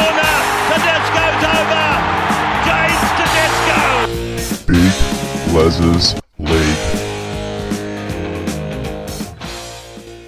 corner. Tedesco's over. James Tedesco. Big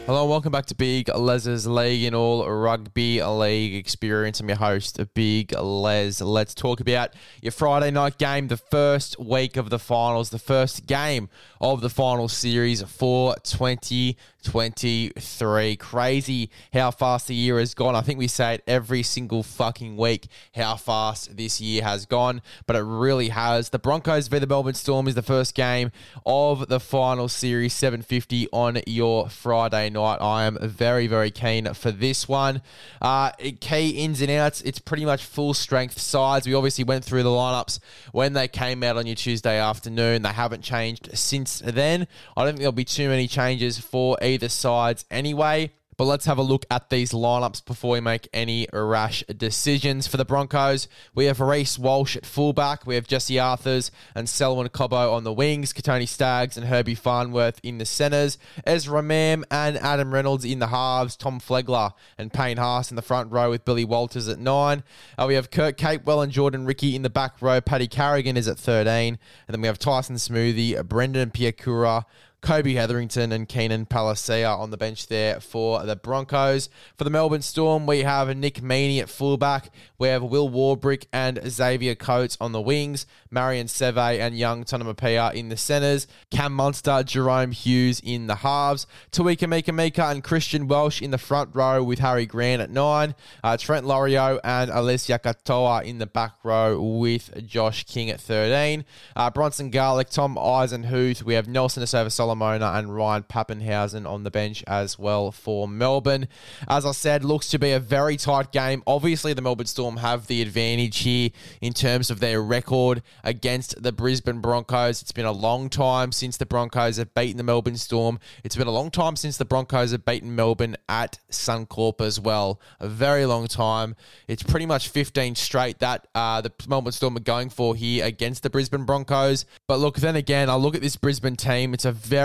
Hello and welcome back to Big Les's League in all rugby league experience. I'm your host, Big Les. Let's talk about your Friday night game, the first week of the finals, the first game of the final series for 2023. Crazy how fast the year has gone. I think we say it every single fucking week how fast this year has gone, but it really has. The Broncos v the Melbourne Storm is the first game of the final series, 750 on your Friday night. I am very, very keen for this one. Uh, key ins and outs, it's pretty much full strength sides. We obviously went through the lineups when they came out on your Tuesday afternoon. They haven't changed since then. I don't think there'll be too many changes for either sides anyway. But let's have a look at these lineups before we make any rash decisions. For the Broncos, we have Reece Walsh at fullback. We have Jesse Arthars and Selwyn Cobbo on the wings. Kotoni Staggs and Herbie Farnworth in the centres. Ezra Mam and Adam Reynolds in the halves. Tom Flegler and Payne Haas in the front row with Billy Walters at nine. Uh, we have Kurt Capewell and Jordan Riki in the back row. Paddy Carrigan is at 13. And then we have Tyson Smoothy, Brendan Piakura, Kobe Hetherington and Keenan Palasia on the bench there for the Broncos. For the Melbourne Storm, we have Nick Meaney at fullback. We have Will Warbrick and Xavier Coates on the wings. Marion Seve and Young Tonumaipea in the centres. Cam Munster, Jahrome Hughes in the halves. Tui Kamikamica and Christian Welch in the front row with Harry Grant at nine. Uh, Trent Loiero and Eliesa Katoa in the back row with Josh King at 13. Uh, Bronson Garlick, Tom Eisenhuth. We have Nelson Asofa And Ryan Papenhuyzen on the bench as well for Melbourne. As I said, looks to be a very tight game. Obviously, the Melbourne Storm have the advantage here in terms of their record against the Brisbane Broncos. It's been a long time since the Broncos have beaten the Melbourne Storm. It's been a long time since the Broncos have beaten Melbourne at Suncorp as well. A very long time. It's pretty much 15 straight that uh, the Melbourne Storm are going for here against the Brisbane Broncos. But look, then again, I look at this Brisbane team. It's a very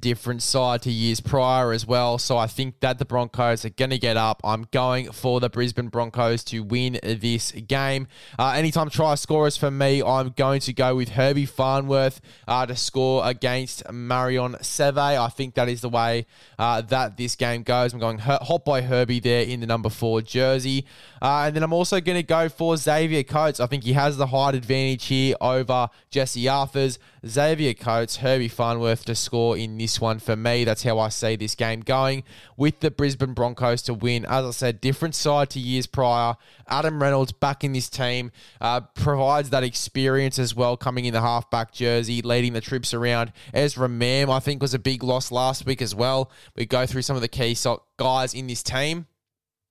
different side to years prior as well. So I think that the Broncos are going to get up. I'm going for the Brisbane Broncos to win this game. Uh, anytime try scorers for me, I'm going to go with Herbie Farnworth uh, to score against Marion Seve. I think that is the way uh, that this game goes. I'm going hot by Herbie there in the number four jersey. Uh, and then I'm also going to go for Xavier Coates. I think he has the height advantage here over Jesse Arthars. Xavier Coates, Herbie Farnworth to score in this one for me. That's how I see this game going with the Brisbane Broncos to win. As I said, different side to years prior. Adam Reynolds back in this team uh, provides that experience as well, coming in the halfback jersey, leading the troops around. Ezra Mam, I think, was a big loss last week as well. We go through some of the key guys in this team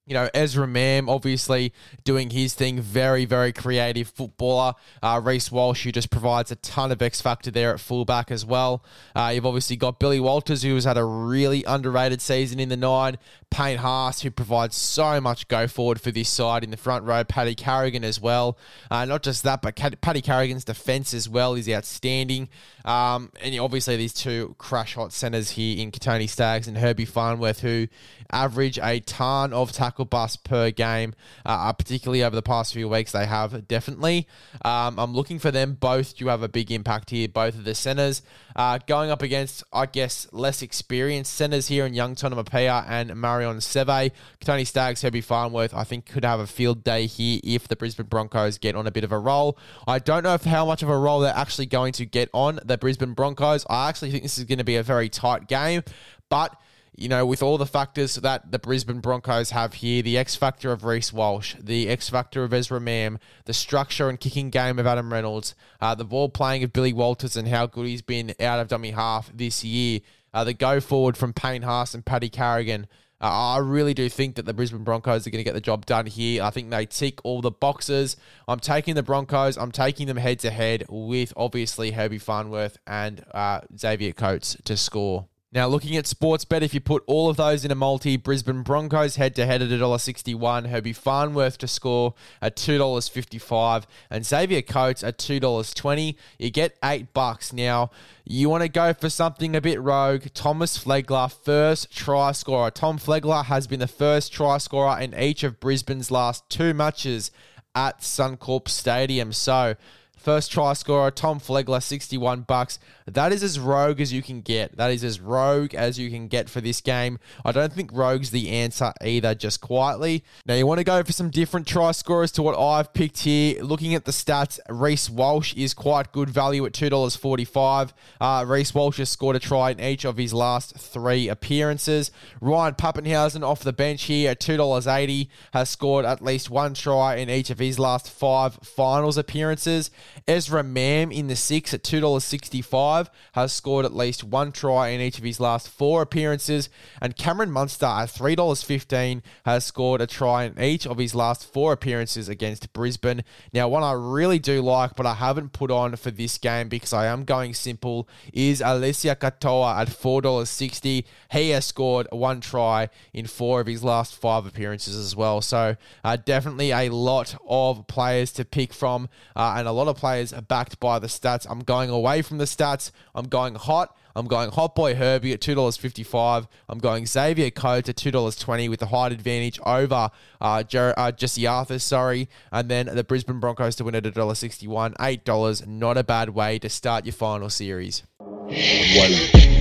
you know, Ezra Mam obviously doing his thing, very, very creative footballer. Uh, Reece Walsh, who just provides a ton of X factor there at fullback as well. Uh, you've obviously got Billy Walters, who has had a really underrated season in the nine. Payne Haas, who provides so much go forward for this side in the front row. Paddy Carrigan as well. Uh, not just that, but Paddy Carrigan's defence as well is outstanding. Um, and obviously, these two crash hot centres here in Kotoni Staggs and Herbie Farnworth, who average a ton of tackle busts per game, uh, uh, particularly over the past few weeks. They have definitely. Um, I'm looking for them both to have a big impact here, both of the centres. Uh, going up against, I guess, less experienced centres here in Young Tonumaipea and Marion Seve. Tony Staggs, Herbie Farnworth, I think could have a field day here if the Brisbane Broncos get on a bit of a roll. I don't know if how much of a roll they're actually going to get on the Brisbane Broncos. I actually think this is going to be a very tight game, but you know, with all the factors that the Brisbane Broncos have here, the X factor of Reece Walsh, the X factor of Ezra Mam, the structure and kicking game of Adam Reynolds, uh, the ball playing of Billy Walters and how good he's been out of dummy half this year, uh, the go forward from Payne Haas and Paddy Carrigan. Uh, I really do think that the Brisbane Broncos are going to get the job done here. I think they tick all the boxes. I'm taking the Broncos. I'm taking them head to head with obviously Herbie Farnworth and uh, Xavier Coates to score. Now, looking at Sportsbet, if you put all of those in a multi, Brisbane Broncos head to head at $1.61, Herbie Farnworth to score at $2.55, and Xavier Coates at $2.20. You get eight bucks. Now, you want to go for something a bit rogue. Thomas Flegler, first try scorer. Tom Flegler has been the first try scorer in each of Brisbane's last two matches at Suncorp Stadium. So, First try scorer, Tom Flegler, 61 bucks. That is as rogue as you can get. That is as rogue as you can get for this game. I don't think rogue's the answer either, just quietly. Now, you want to go for some different try scorers to what I've picked here. Looking at the stats, Reece Walsh is quite good value at $2.45. Uh, Reece Walsh has scored a try in each of his last three appearances. Ryan Papenhuyzen off the bench here at $2.80 has scored at least one try in each of his last five finals appearances. Ezra Mam in the six at $2.65 has scored at least one try in each of his last four appearances. And Cameron Munster at $3.15 has scored a try in each of his last four appearances against Brisbane. Now, one I really do like, but I haven't put on for this game because I am going simple, is Eliesa Katoa at $4.60. He has scored one try in four of his last five appearances as well. So, uh, definitely a lot of players to pick from uh, and a lot of players are backed by the stats. I'm going away from the stats. I'm going hot. I'm going Hot Boy Herbie at $2.55. I'm going Xavier Coates at $2.20 with the height advantage over uh, Jer- uh, Jesse Arthar, sorry. And then the Brisbane Broncos to win at $1.61. $8. Not a bad way to start your final series. One.